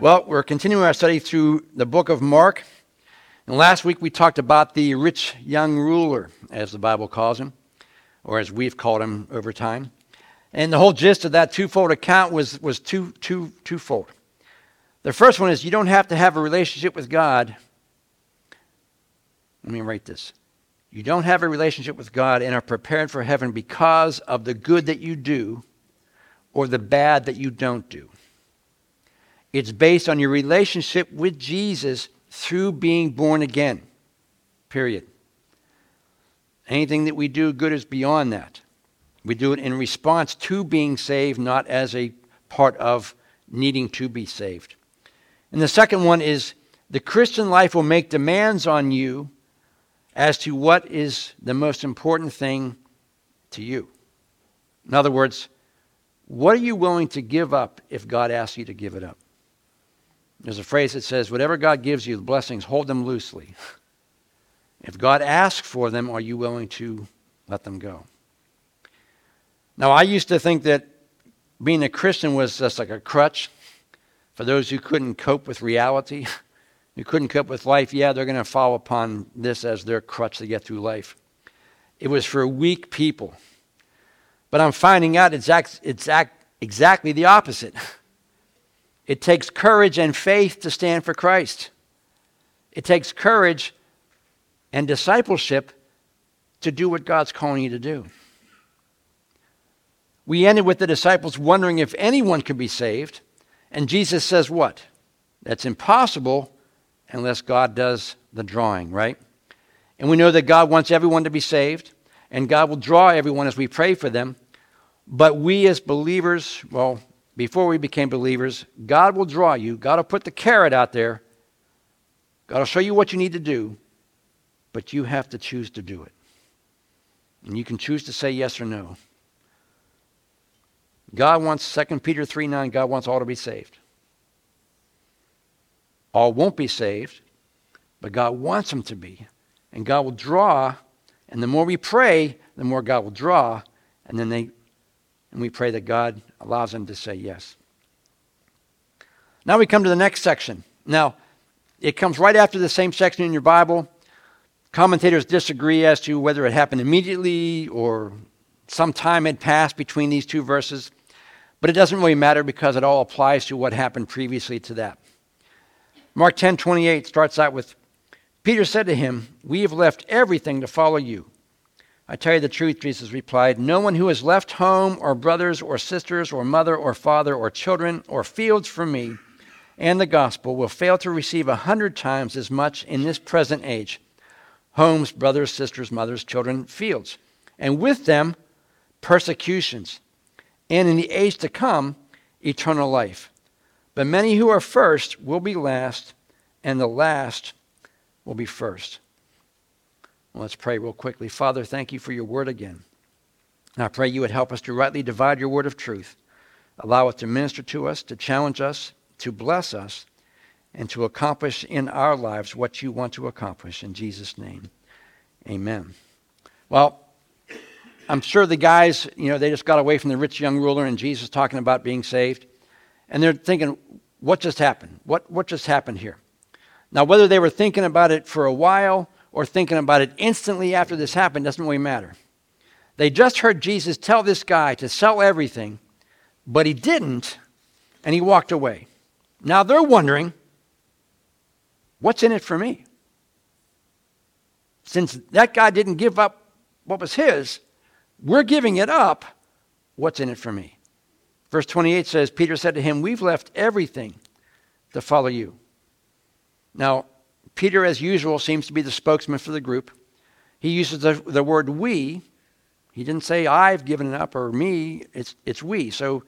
Well, we're continuing our study through the book of Mark. And last week we talked about the rich young ruler, as the Bible calls him, or as we've called him over time. And the whole gist of that twofold account was, was two, two, twofold. The first one is you don't have to have a relationship with God. Let me write this. You don't have a relationship with God and are prepared for heaven because of the good that you do or the bad that you don't do. It's based on your relationship with Jesus through being born again. Period. Anything that we do good is beyond that. We do it in response to being saved, not as a part of needing to be saved. And the second one is the Christian life will make demands on you as to what is the most important thing to you. In other words, what are you willing to give up if God asks you to give it up? There's a phrase that says, Whatever God gives you, the blessings, hold them loosely. If God asks for them, are you willing to let them go? Now, I used to think that being a Christian was just like a crutch for those who couldn't cope with reality, who couldn't cope with life. Yeah, they're going to fall upon this as their crutch to get through life. It was for weak people. But I'm finding out it's, act, it's act, exactly the opposite. It takes courage and faith to stand for Christ. It takes courage and discipleship to do what God's calling you to do. We ended with the disciples wondering if anyone could be saved. And Jesus says, What? That's impossible unless God does the drawing, right? And we know that God wants everyone to be saved, and God will draw everyone as we pray for them. But we as believers, well, before we became believers, God will draw you. God will put the carrot out there. God will show you what you need to do, but you have to choose to do it. And you can choose to say yes or no. God wants 2 Peter 3 9, God wants all to be saved. All won't be saved, but God wants them to be. And God will draw, and the more we pray, the more God will draw, and then they and we pray that God allows them to say yes. Now we come to the next section. Now, it comes right after the same section in your Bible. Commentators disagree as to whether it happened immediately or some time had passed between these two verses, but it doesn't really matter because it all applies to what happened previously to that. Mark 10 28 starts out with Peter said to him, We have left everything to follow you. I tell you the truth, Jesus replied. No one who has left home or brothers or sisters or mother or father or children or fields for me and the gospel will fail to receive a hundred times as much in this present age homes, brothers, sisters, mothers, children, fields, and with them persecutions, and in the age to come, eternal life. But many who are first will be last, and the last will be first. Let's pray real quickly. Father, thank you for your word again. And I pray you would help us to rightly divide your word of truth. Allow it to minister to us, to challenge us, to bless us, and to accomplish in our lives what you want to accomplish. In Jesus' name, amen. Well, I'm sure the guys, you know, they just got away from the rich young ruler and Jesus talking about being saved. And they're thinking, what just happened? What, what just happened here? Now, whether they were thinking about it for a while or thinking about it instantly after this happened doesn't really matter. They just heard Jesus tell this guy to sell everything, but he didn't, and he walked away. Now they're wondering, what's in it for me? Since that guy didn't give up what was his, we're giving it up. What's in it for me? Verse 28 says, Peter said to him, We've left everything to follow you. Now, Peter, as usual, seems to be the spokesman for the group. He uses the, the word we. He didn't say, I've given it up or me. It's, it's we. So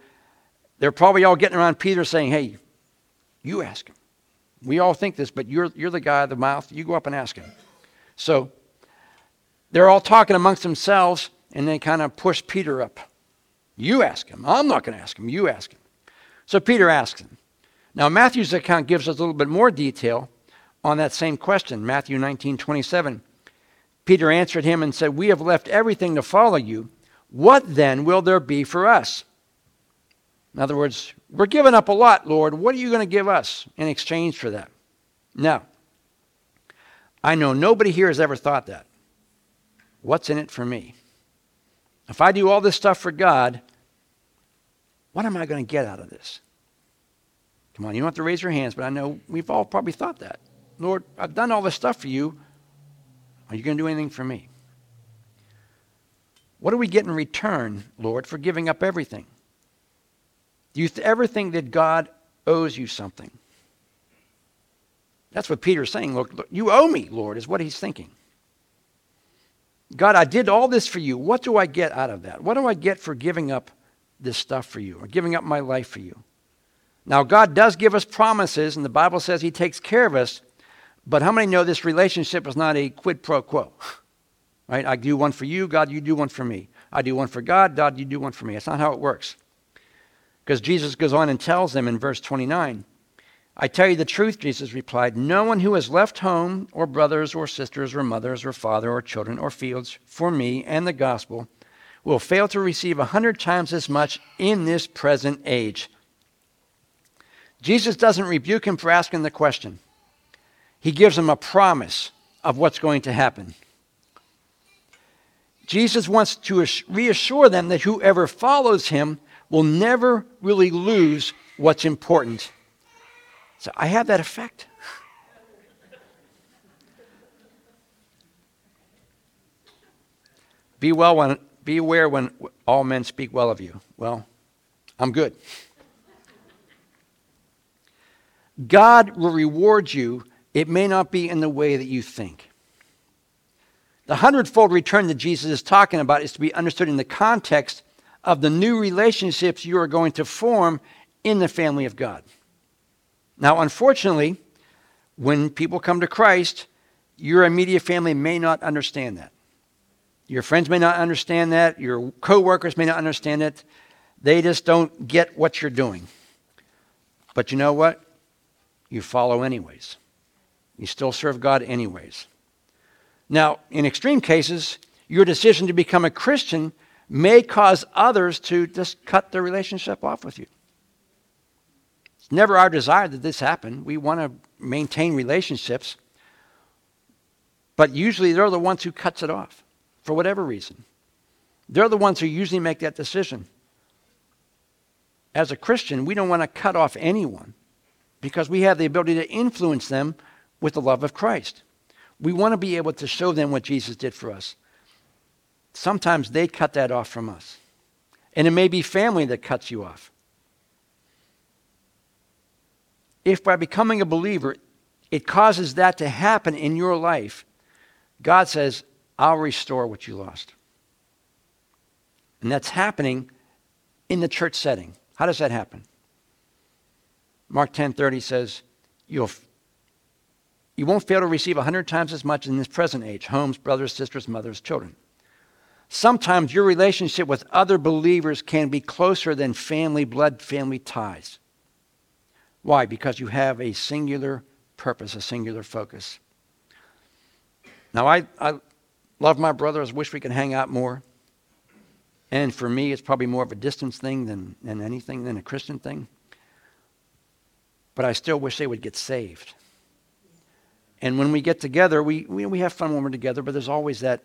they're probably all getting around Peter saying, Hey, you ask him. We all think this, but you're, you're the guy the mouth. You go up and ask him. So they're all talking amongst themselves, and they kind of push Peter up. You ask him. I'm not going to ask him. You ask him. So Peter asks him. Now, Matthew's account gives us a little bit more detail on that same question, Matthew 19 27. Peter answered him and said, We have left everything to follow you. What then will there be for us? In other words, we're giving up a lot, Lord. What are you going to give us in exchange for that? Now, I know nobody here has ever thought that. What's in it for me? If I do all this stuff for God, what am I going to get out of this? Come on, you don't have to raise your hands, but I know we've all probably thought that. Lord, I've done all this stuff for you. Are you going to do anything for me? What do we get in return, Lord, for giving up everything? Do you ever think that God owes you something? That's what Peter's saying. Look, look, you owe me, Lord, is what he's thinking. God, I did all this for you. What do I get out of that? What do I get for giving up this stuff for you or giving up my life for you? Now, God does give us promises, and the Bible says He takes care of us, but how many know this relationship is not a quid pro quo? Right? I do one for you, God, you do one for me. I do one for God, God, you do one for me. That's not how it works. Because Jesus goes on and tells them in verse 29 I tell you the truth, Jesus replied. No one who has left home, or brothers, or sisters, or mothers, or father, or children, or fields for me and the gospel will fail to receive a hundred times as much in this present age. Jesus doesn't rebuke him for asking the question, he gives them a promise of what's going to happen. Jesus wants to reassure them that whoever follows him will never really lose what's important. So I have that effect. Be well when be aware when all men speak well of you. Well, I'm good. God will reward you. It may not be in the way that you think. The hundredfold return that Jesus is talking about is to be understood in the context of the new relationships you are going to form in the family of God. Now, unfortunately, when people come to Christ, your immediate family may not understand that. Your friends may not understand that. Your coworkers may not understand it. They just don't get what you're doing. But you know what? You follow anyways. You still serve God anyways. Now, in extreme cases, your decision to become a Christian may cause others to just cut their relationship off with you It's never our desire that this happen. We want to maintain relationships. But usually they're the ones who cuts it off for whatever reason. They're the ones who usually make that decision. As a Christian, we don't want to cut off anyone because we have the ability to influence them with the love of Christ. We want to be able to show them what Jesus did for us. Sometimes they cut that off from us. And it may be family that cuts you off if by becoming a believer, it causes that to happen in your life, God says, I'll restore what you lost. And that's happening in the church setting. How does that happen? Mark 10:30 says, you'll you won't fail to receive a hundred times as much in this present age homes, brothers, sisters, mothers, children. Sometimes your relationship with other believers can be closer than family, blood family ties. Why? Because you have a singular purpose, a singular focus. Now, I, I love my brothers, wish we could hang out more. And for me, it's probably more of a distance thing than, than anything, than a Christian thing. But I still wish they would get saved. And when we get together, we, we, we have fun when we're together, but there's always that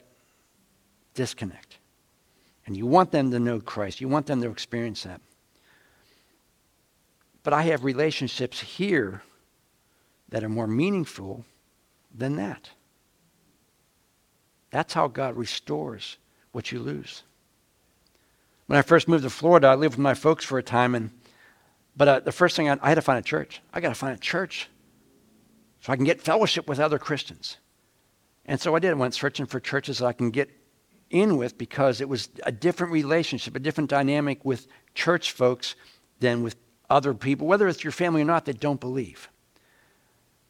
disconnect. And you want them to know Christ, you want them to experience that. But I have relationships here that are more meaningful than that. That's how God restores what you lose. When I first moved to Florida, I lived with my folks for a time, and but uh, the first thing I, I had to find a church. I got to find a church so I can get fellowship with other Christians. And so I did. I went searching for churches that I can get in with because it was a different relationship, a different dynamic with church folks than with other people, whether it's your family or not, that don't believe.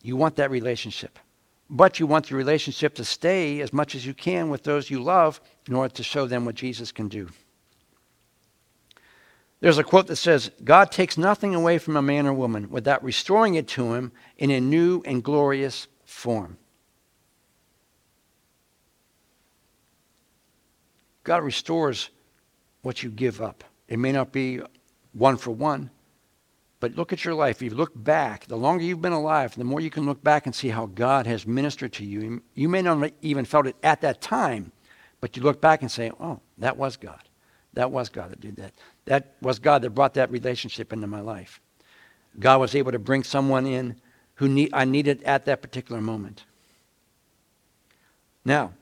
You want that relationship. But you want the relationship to stay as much as you can with those you love in order to show them what Jesus can do. There's a quote that says, God takes nothing away from a man or woman without restoring it to him in a new and glorious form. God restores what you give up. It may not be one for one. But look at your life. If you look back, the longer you've been alive, the more you can look back and see how God has ministered to you. You may not even felt it at that time, but you look back and say, oh, that was God. That was God that did that. That was God that brought that relationship into my life. God was able to bring someone in who need, I needed at that particular moment. Now,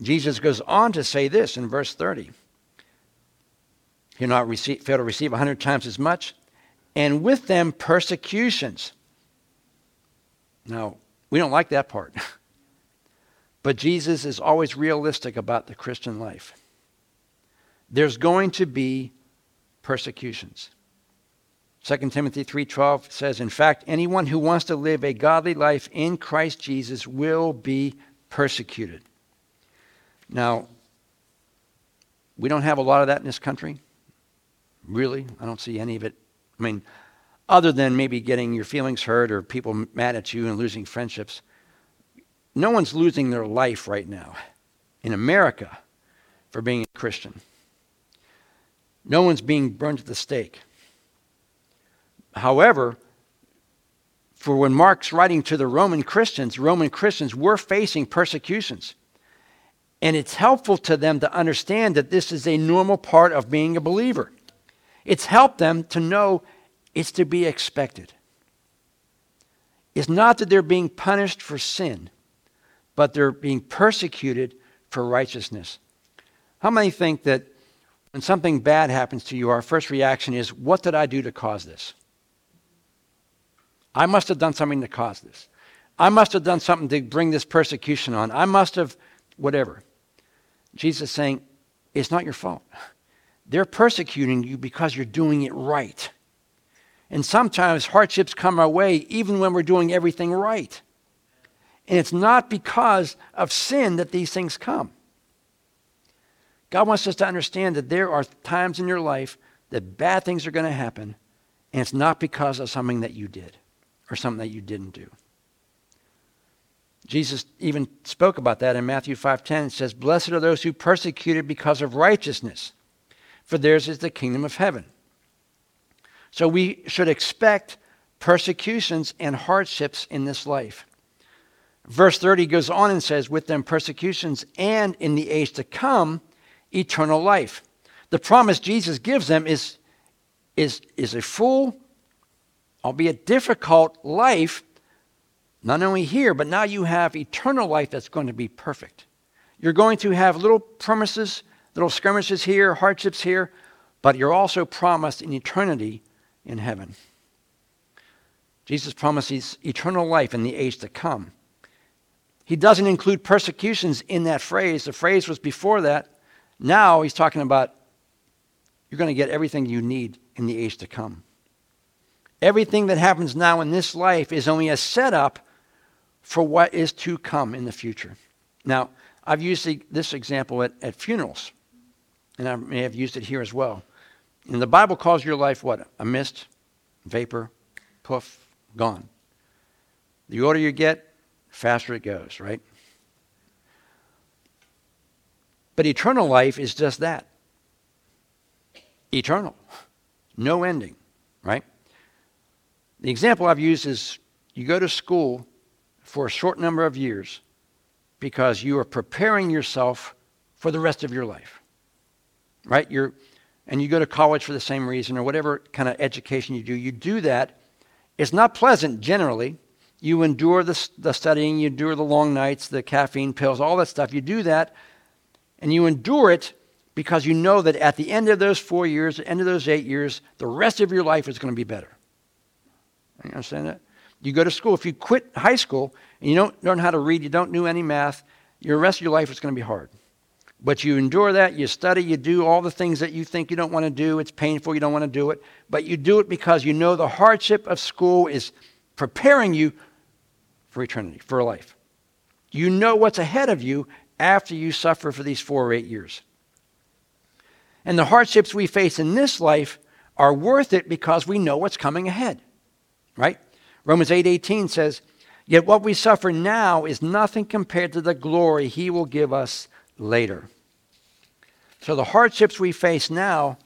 Jesus goes on to say this in verse 30. If you not receive, fail to receive a hundred times as much, and with them persecutions. Now, we don't like that part. but Jesus is always realistic about the Christian life. There's going to be persecutions. 2 Timothy 3:12 says, "In fact, anyone who wants to live a godly life in Christ Jesus will be persecuted." Now, we don't have a lot of that in this country. Really, I don't see any of it. I mean, other than maybe getting your feelings hurt or people mad at you and losing friendships, no one's losing their life right now in America for being a Christian. No one's being burned at the stake. However, for when Mark's writing to the Roman Christians, Roman Christians were facing persecutions. And it's helpful to them to understand that this is a normal part of being a believer. It's helped them to know it's to be expected. It's not that they're being punished for sin, but they're being persecuted for righteousness. How many think that when something bad happens to you, our first reaction is, What did I do to cause this? I must have done something to cause this. I must have done something to bring this persecution on. I must have, whatever. Jesus is saying, It's not your fault. They're persecuting you because you're doing it right. And sometimes hardships come our way even when we're doing everything right. And it's not because of sin that these things come. God wants us to understand that there are times in your life that bad things are going to happen, and it's not because of something that you did or something that you didn't do. Jesus even spoke about that in Matthew 5:10. It says, "Blessed are those who persecuted because of righteousness, for theirs is the kingdom of heaven." So we should expect persecutions and hardships in this life. Verse 30 goes on and says, "With them persecutions and in the age to come eternal life." The promise Jesus gives them is is is a full albeit difficult life, not only here, but now you have eternal life that's going to be perfect. You're going to have little promises, little skirmishes here, hardships here, but you're also promised an eternity in heaven. Jesus promises eternal life in the age to come. He doesn't include persecutions in that phrase. The phrase was before that. Now he's talking about you're going to get everything you need in the age to come. Everything that happens now in this life is only a setup for what is to come in the future. Now, I've used this example at, at funerals, and I may have used it here as well. And the Bible calls your life what? A mist, vapor, poof, gone. The older you get, faster it goes, right? But eternal life is just that eternal, no ending, right? The example I've used is you go to school for a short number of years because you are preparing yourself for the rest of your life. Right? You're and you go to college for the same reason or whatever kind of education you do. You do that. It's not pleasant generally. You endure the, the studying, you endure the long nights, the caffeine pills, all that stuff. You do that and you endure it because you know that at the end of those four years, the end of those eight years, the rest of your life is going to be better. You understand that? You go to school. If you quit high school and you don't learn how to read, you don't do any math, your rest of your life is going to be hard. But you endure that, you study, you do all the things that you think you don't want to do. It's painful, you don't want to do it. But you do it because you know the hardship of school is preparing you for eternity, for life. You know what's ahead of you after you suffer for these four or eight years. And the hardships we face in this life are worth it because we know what's coming ahead right? Romans 8:18 says, "Yet what we suffer now is nothing compared to the glory he will give us later." So the hardships we face now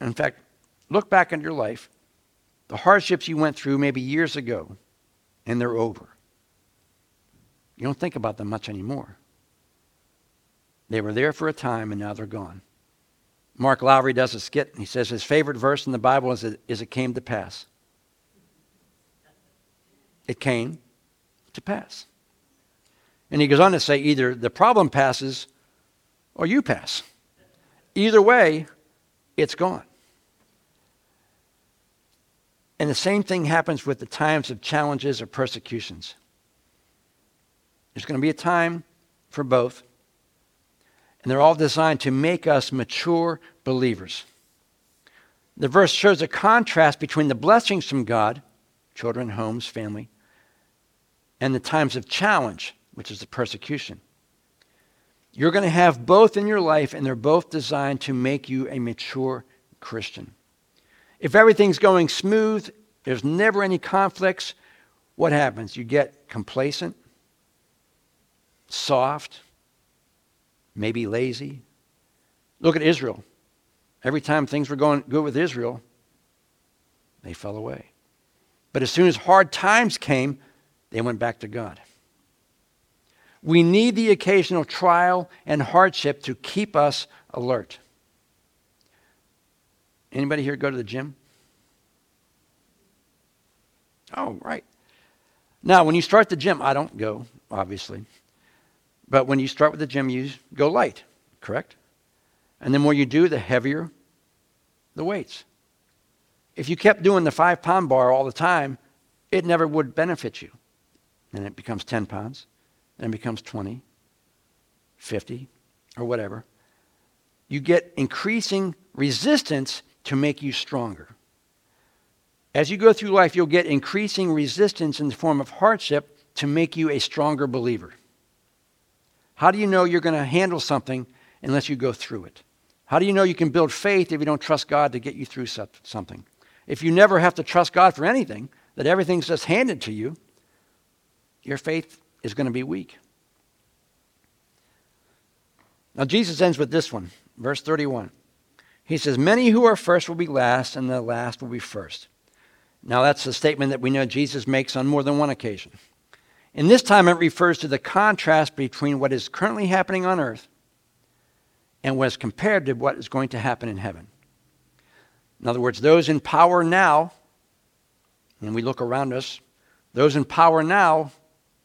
In fact, look back on your life, the hardships you went through maybe years ago, and they're over. You don't think about them much anymore. They were there for a time, and now they're gone. Mark Lowry does a skit, and he says his favorite verse in the Bible is, is it came to pass. It came to pass. And he goes on to say either the problem passes or you pass. Either way, it's gone. And the same thing happens with the times of challenges or persecutions. There's going to be a time for both. And they're all designed to make us mature believers. The verse shows a contrast between the blessings from God, children, homes, family, and the times of challenge, which is the persecution. You're going to have both in your life, and they're both designed to make you a mature Christian. If everything's going smooth, there's never any conflicts, what happens? You get complacent, soft, maybe lazy. Look at Israel. Every time things were going good with Israel, they fell away. But as soon as hard times came, they went back to God. We need the occasional trial and hardship to keep us alert. Anybody here go to the gym? Oh, right. Now, when you start the gym, I don't go, obviously. But when you start with the gym, you go light, correct? And the more you do, the heavier the weights. If you kept doing the five pound bar all the time, it never would benefit you. Then it becomes 10 pounds, then it becomes 20, 50, or whatever. You get increasing resistance to make you stronger. As you go through life, you'll get increasing resistance in the form of hardship to make you a stronger believer. How do you know you're going to handle something unless you go through it? How do you know you can build faith if you don't trust God to get you through something? If you never have to trust God for anything, that everything's just handed to you, your faith is going to be weak. Now, Jesus ends with this one, verse 31. He says, Many who are first will be last, and the last will be first. Now, that's a statement that we know Jesus makes on more than one occasion. And this time it refers to the contrast between what is currently happening on earth and what is compared to what is going to happen in heaven. In other words, those in power now, when we look around us, those in power now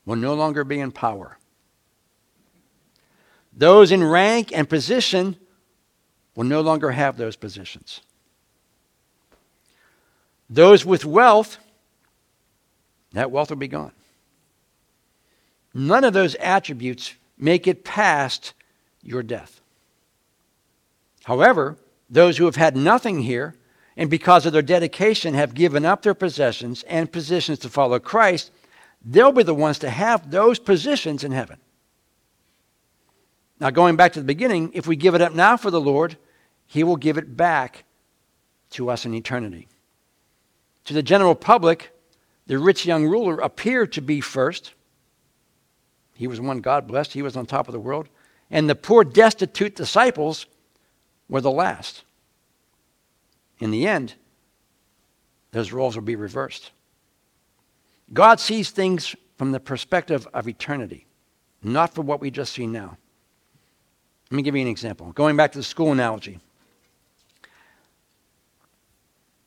will no longer be in power. Those in rank and position will no longer have those positions. Those with wealth, that wealth will be gone. None of those attributes make it past your death. However, those who have had nothing here and because of their dedication have given up their possessions and positions to follow Christ, they'll be the ones to have those positions in heaven. Now, going back to the beginning, if we give it up now for the Lord, He will give it back to us in eternity. To the general public, the rich young ruler appeared to be first. He was one God blessed, he was on top of the world. And the poor, destitute disciples were the last. In the end, those roles will be reversed. God sees things from the perspective of eternity, not for what we just see now. Let me give you an example. Going back to the school analogy.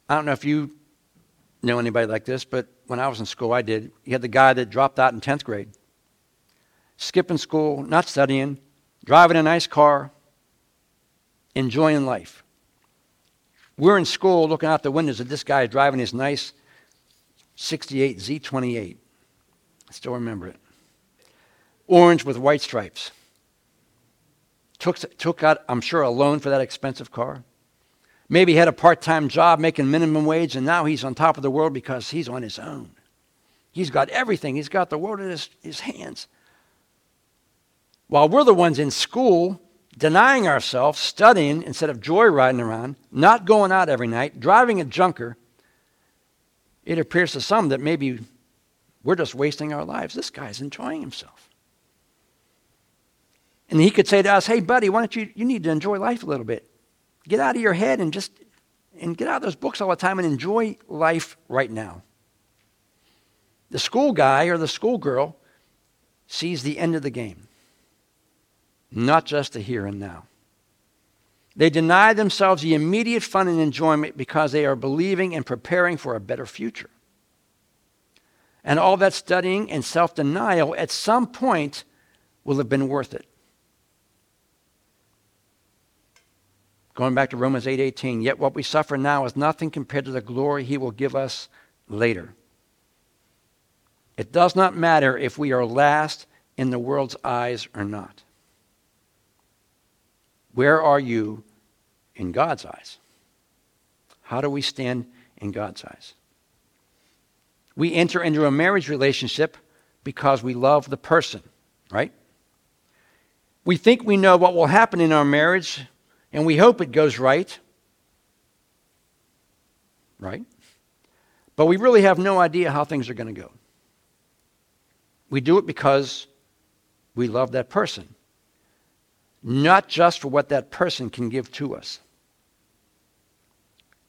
I don't know if you know anybody like this, but when I was in school, I did. You had the guy that dropped out in 10th grade skipping school, not studying, driving a nice car, enjoying life. We're in school looking out the windows at this guy driving his nice 68 Z28. I still remember it. Orange with white stripes. Took, took out, I'm sure, a loan for that expensive car. Maybe had a part time job making minimum wage, and now he's on top of the world because he's on his own. He's got everything, he's got the world in his, his hands. While we're the ones in school denying ourselves, studying instead of joyriding around, not going out every night, driving a junker, it appears to some that maybe we're just wasting our lives. This guy's enjoying himself. And he could say to us, hey, buddy, why don't you, you need to enjoy life a little bit. Get out of your head and just and get out of those books all the time and enjoy life right now. The school guy or the school girl sees the end of the game, not just the here and now. They deny themselves the immediate fun and enjoyment because they are believing and preparing for a better future. And all that studying and self denial at some point will have been worth it. Going back to Romans 8:18, 8, yet what we suffer now is nothing compared to the glory he will give us later. It does not matter if we are last in the world's eyes or not. Where are you in God's eyes? How do we stand in God's eyes? We enter into a marriage relationship because we love the person, right? We think we know what will happen in our marriage and we hope it goes right. Right? But we really have no idea how things are going to go. We do it because we love that person, not just for what that person can give to us.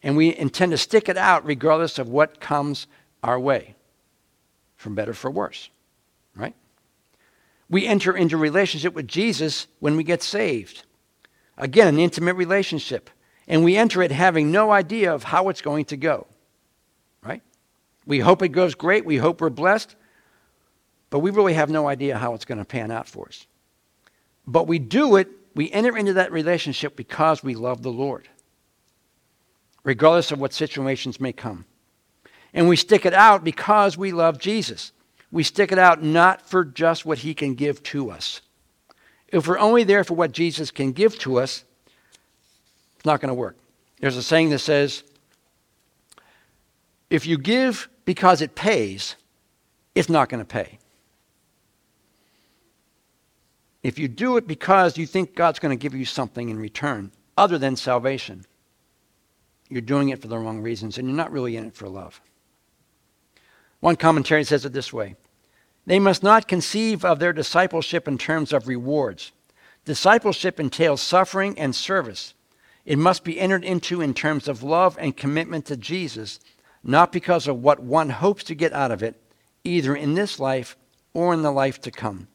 And we intend to stick it out regardless of what comes our way, for better for worse. Right? We enter into relationship with Jesus when we get saved. Again, an intimate relationship. And we enter it having no idea of how it's going to go. Right? We hope it goes great. We hope we're blessed. But we really have no idea how it's going to pan out for us. But we do it, we enter into that relationship because we love the Lord, regardless of what situations may come. And we stick it out because we love Jesus. We stick it out not for just what he can give to us. If we're only there for what Jesus can give to us, it's not going to work. There's a saying that says, if you give because it pays, it's not going to pay. If you do it because you think God's going to give you something in return other than salvation, you're doing it for the wrong reasons and you're not really in it for love. One commentary says it this way they must not conceive of their discipleship in terms of rewards. Discipleship entails suffering and service. It must be entered into in terms of love and commitment to Jesus, not because of what one hopes to get out of it, either in this life or in the life to come.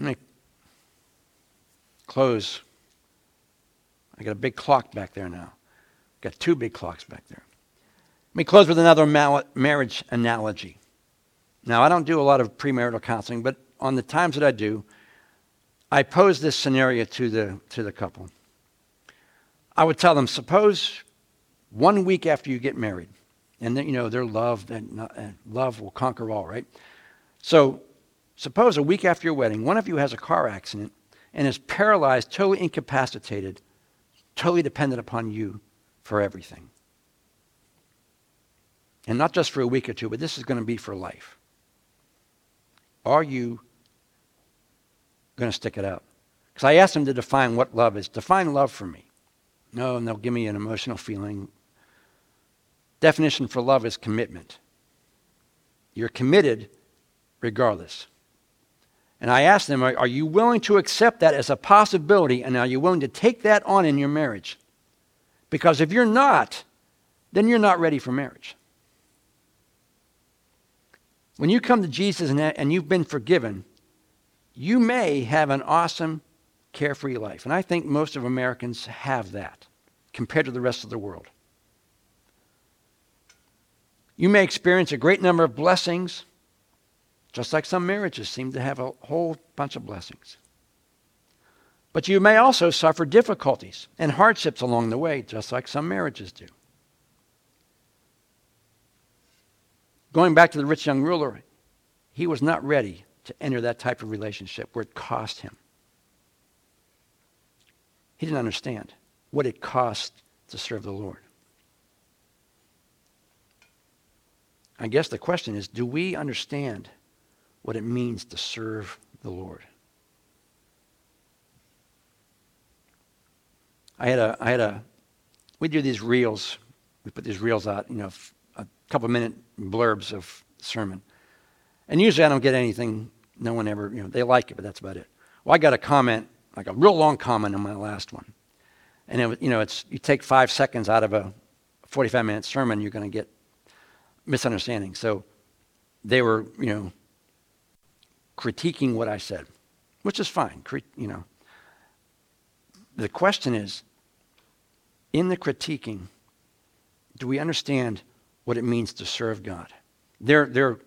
Let me close. I got a big clock back there now. Got two big clocks back there. Let me close with another marriage analogy. Now, I don't do a lot of premarital counseling, but on the times that I do, I pose this scenario to the, to the couple. I would tell them, suppose one week after you get married, and then, you know, their love, and, and love will conquer all, right? So, suppose a week after your wedding, one of you has a car accident and is paralyzed, totally incapacitated, totally dependent upon you for everything. And not just for a week or two, but this is going to be for life. Are you going to stick it out? Because I asked them to define what love is. Define love for me. No, and they'll give me an emotional feeling. Definition for love is commitment. You're committed regardless. And I asked them, are, you willing to accept that as a possibility? And are you willing to take that on in your marriage? Because if you're not, then you're not ready for marriage. When you come to Jesus and you've been forgiven, you may have an awesome, carefree life. And I think most of Americans have that compared to the rest of the world. You may experience a great number of blessings, just like some marriages seem to have a whole bunch of blessings. But you may also suffer difficulties and hardships along the way, just like some marriages do. Going back to the rich young ruler, he was not ready to enter that type of relationship where it cost him. He didn't understand what it cost to serve the Lord. I guess the question is do we understand what it means to serve the Lord? I had a, I had a, we do these reels. We put these reels out, you know, a couple minute blurbs of sermon. And usually I don't get anything, no one ever, you know, they like it, but that's about it. Well, I got a comment, like a real long comment on my last one. And it, you know, it's you take five seconds out of a 45 minute sermon, you're going to get misunderstanding. So they were, you know, critiquing what I said, which is fine. You know, the question is, in the critiquing, do we understand what it means to serve God? Their their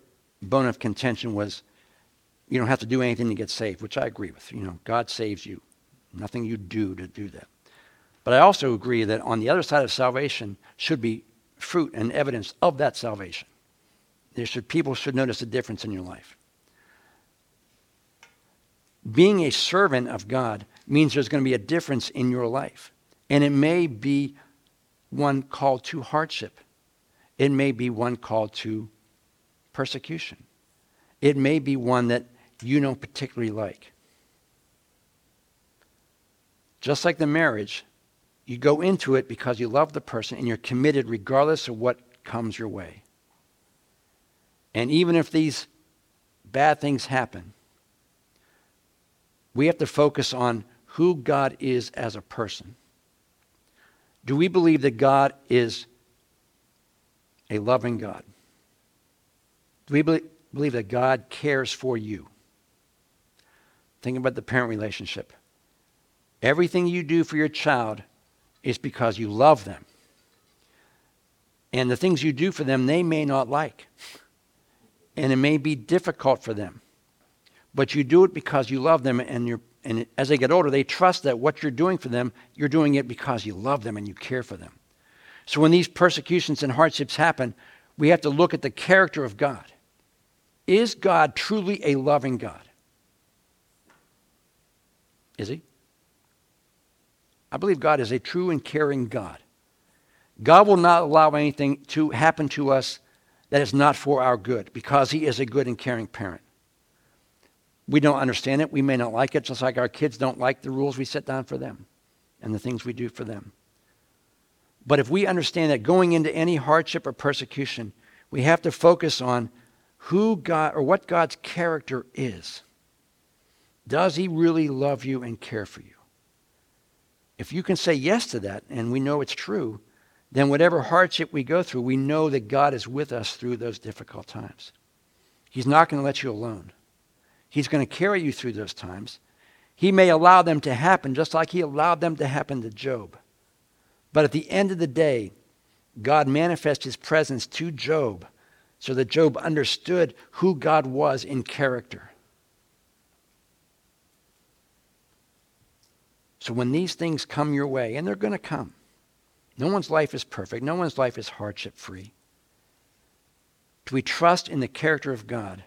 bone of contention was, you don't have to do anything to get saved, which I agree with. You know, God saves you. Nothing you do to do that. But I also agree that on the other side of salvation should be fruit and evidence of that salvation. There should, people should notice a difference in your life. Being a servant of God means there's going to be a difference in your life. And it may be one called to hardship. It may be one called to persecution. It may be one that you don't particularly like. Just like the marriage, you go into it because you love the person and you're committed regardless of what comes your way. And even if these bad things happen, we have to focus on who God is as a person. Do we believe that God is a loving God? Do we believe that God cares for you? Think about the parent relationship. Everything you do for your child is because you love them. And the things you do for them, they may not like. And it may be difficult for them. But you do it because you love them, and, you're, and as they get older, they trust that what you're doing for them, you're doing it because you love them and you care for them. So when these persecutions and hardships happen, we have to look at the character of God. Is God truly a loving God? Is he? I believe God is a true and caring God. God will not allow anything to happen to us that is not for our good because he is a good and caring parent. We don't understand it. We may not like it, just like our kids don't like the rules we set down for them and the things we do for them. But if we understand that going into any hardship or persecution, we have to focus on who God or what God's character is. Does he really love you and care for you? If you can say yes to that, and we know it's true, then whatever hardship we go through, we know that God is with us through those difficult times. He's not going to let you alone. He's going to carry you through those times. He may allow them to happen just like he allowed them to happen to Job. But at the end of the day, God manifests his presence to Job so that Job understood who God was in character. So when these things come your way, and they're going to come, no one's life is perfect, no one's life is hardship free. Do we trust in the character of God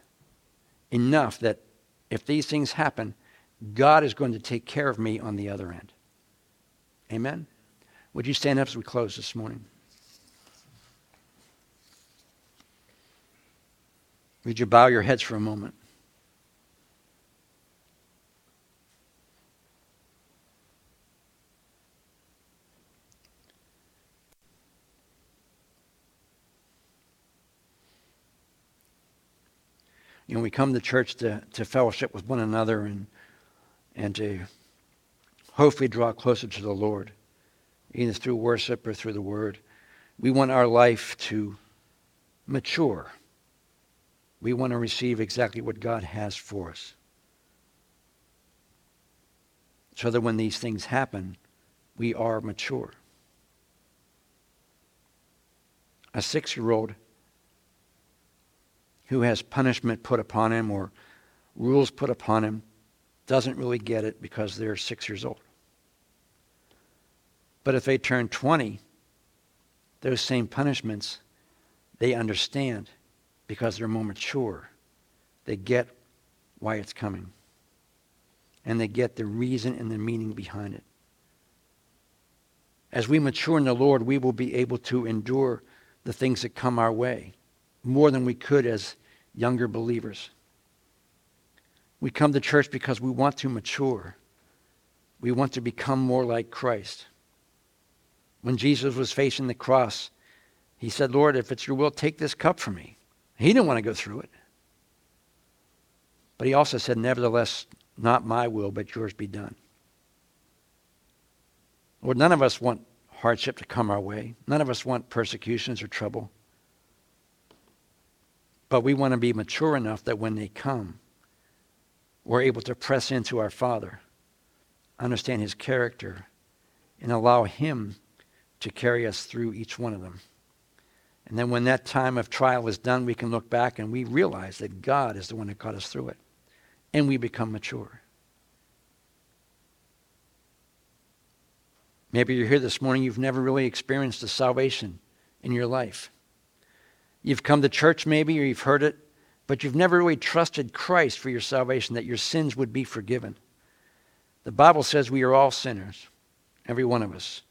enough that if these things happen, God is going to take care of me on the other end? Amen? Would you stand up as we close this morning? Would you bow your heads for a moment? You know, we come to church to, to fellowship with one another and, and to hopefully draw closer to the Lord either through worship or through the word. We want our life to mature. We want to receive exactly what God has for us. So that when these things happen, we are mature. A six year old who has punishment put upon him or rules put upon him doesn't really get it because they're six years old. But if they turn 20, those same punishments, they understand because they're more mature. They get why it's coming. And they get the reason and the meaning behind it. As we mature in the Lord, we will be able to endure the things that come our way more than we could as younger believers. We come to church because we want to mature. We want to become more like Christ. When Jesus was facing the cross, he said, Lord, if it's your will, take this cup from me. He didn't want to go through it. But he also said, Nevertheless, not my will, but yours be done. Lord, none of us want hardship to come our way. None of us want persecutions or trouble. But we want to be mature enough that when they come, we're able to press into our Father, understand His character, and allow Him to carry us through each one of them. And then when that time of trial is done, we can look back and we realize that God is the one that got us through it. And we become mature. Maybe you're here this morning, you've never really experienced the salvation in your life. You've come to church maybe, or you've heard it, but you've never really trusted Christ for your salvation, that your sins would be forgiven. The Bible says we are all sinners, every one of us,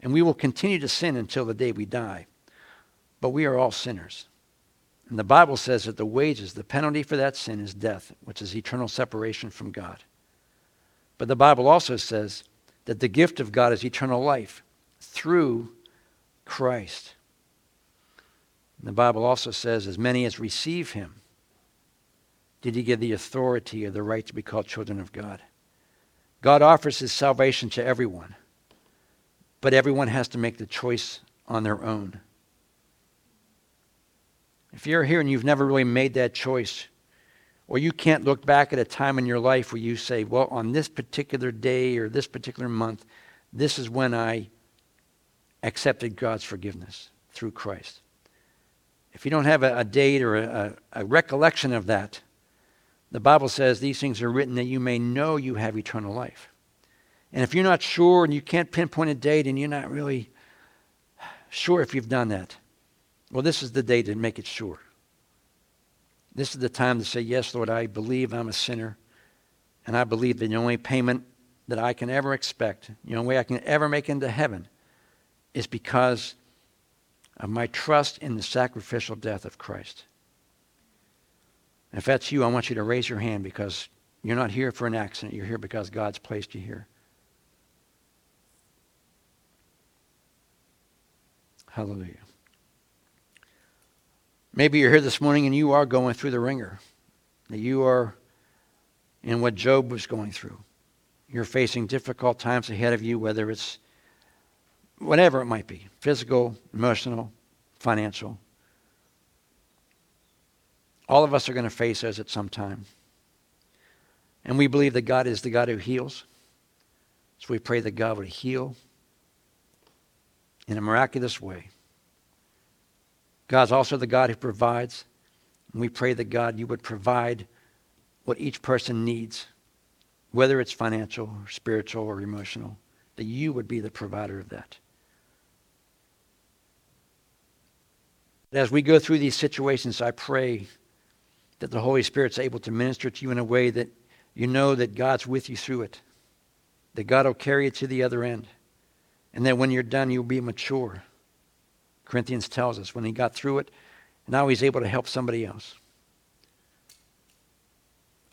and we will continue to sin until the day we die. But we are all sinners. And the Bible says that the wages, the penalty for that sin is death, which is eternal separation from God. But the Bible also says that the gift of God is eternal life through Christ. The Bible also says, as many as receive him, did he give the authority or the right to be called children of God. God offers his salvation to everyone, but everyone has to make the choice on their own. If you're here and you've never really made that choice, or you can't look back at a time in your life where you say, well, on this particular day or this particular month, this is when I accepted God's forgiveness through Christ. If you don't have a, a date or a, a, a recollection of that, the Bible says these things are written that you may know you have eternal life. And if you're not sure and you can't pinpoint a date and you're not really sure if you've done that, well, this is the day to make it sure. This is the time to say, Yes, Lord, I believe I'm a sinner, and I believe that the only payment that I can ever expect, the only way I can ever make into heaven, is because of my trust in the sacrificial death of Christ. if that's you, I want you to raise your hand because you're not here for an accident. You're here because God's placed you here. Hallelujah. Maybe you're here this morning and you are going through the wringer, that you are in what Job was going through. You're facing difficult times ahead of you, whether it's whatever it might be physical, emotional, financial. All of us are going to face those at some time. And we believe that God is the God who heals. So we pray that God would heal in a miraculous way. God's also the God who provides. And we pray that God, you would provide what each person needs, whether it's financial, or spiritual, or emotional, that you would be the provider of that. As we go through these situations, I pray that the Holy Spirit's able to minister to you in a way that you know that God's with you through it, that God will carry you to the other end, and that when you're done, you'll be mature Corinthians tells us when he got through it, now he's able to help somebody else.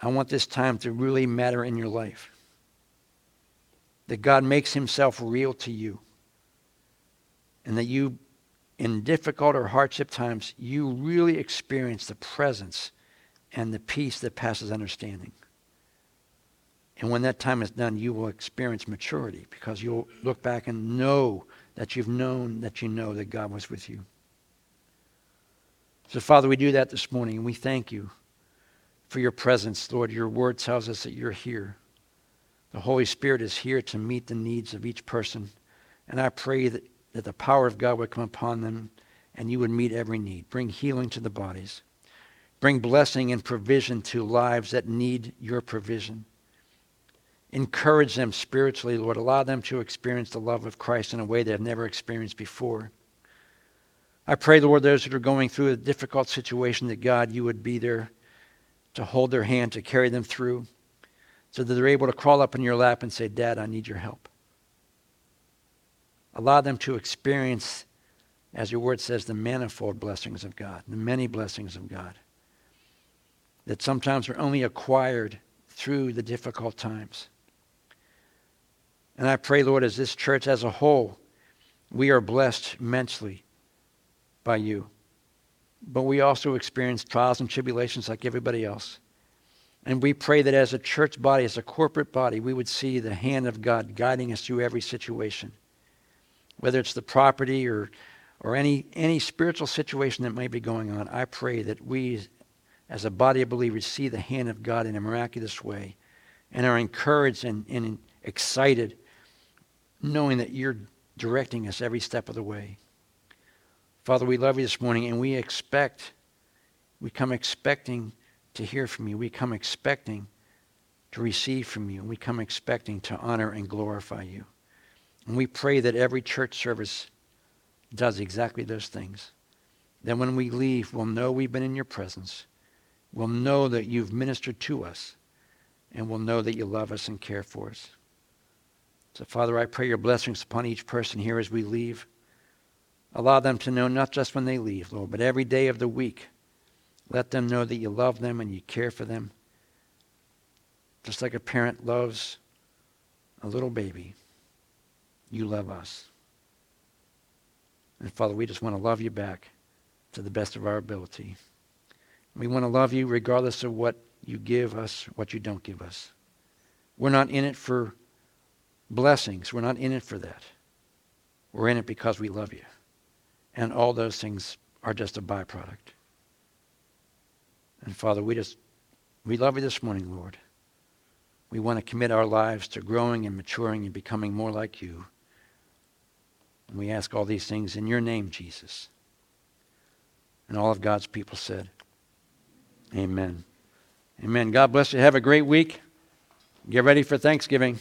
I want this time to really matter in your life. That God makes himself real to you. And that you, in difficult or hardship times, you really experience the presence and the peace that passes understanding. And when that time is done, you will experience maturity because you'll look back and know that you've known that you know that God was with you. So, Father, we do that this morning, and we thank you for your presence, Lord. Your word tells us that you're here. The Holy Spirit is here to meet the needs of each person. And I pray that, that the power of God would come upon them and you would meet every need. Bring healing to the bodies. Bring blessing and provision to lives that need your provision. Encourage them spiritually, Lord. Allow them to experience the love of Christ in a way they have never experienced before. I pray, Lord, those that are going through a difficult situation, that God, you would be there to hold their hand, to carry them through, so that they're able to crawl up in your lap and say, Dad, I need your help. Allow them to experience, as your word says, the manifold blessings of God, the many blessings of God, that sometimes are only acquired through the difficult times. And I pray, Lord, as this church as a whole, we are blessed immensely by you. But we also experience trials and tribulations like everybody else. And we pray that as a church body, as a corporate body, we would see the hand of God guiding us through every situation. Whether it's the property or, or any, any spiritual situation that may be going on, I pray that we, as a body of believers, see the hand of God in a miraculous way and are encouraged and, and excited knowing that you're directing us every step of the way. Father, we love you this morning and we expect, we come expecting to hear from you. We come expecting to receive from you. We come expecting to honor and glorify you. And we pray that every church service does exactly those things. Then when we leave, we'll know we've been in your presence. We'll know that you've ministered to us. And we'll know that you love us and care for us. So, Father, I pray your blessings upon each person here as we leave. Allow them to know not just when they leave, Lord, but every day of the week. Let them know that you love them and you care for them. Just like a parent loves a little baby, you love us. And Father, we just want to love you back to the best of our ability. We want to love you regardless of what you give us, what you don't give us. We're not in it for blessings. We're not in it for that. We're in it because we love you. And all those things are just a byproduct. And Father, we just, we love you this morning, Lord. We want to commit our lives to growing and maturing and becoming more like you. And we ask all these things in your name, Jesus. And all of God's people said, Amen. Amen. God bless you. Have a great week. Get ready for Thanksgiving.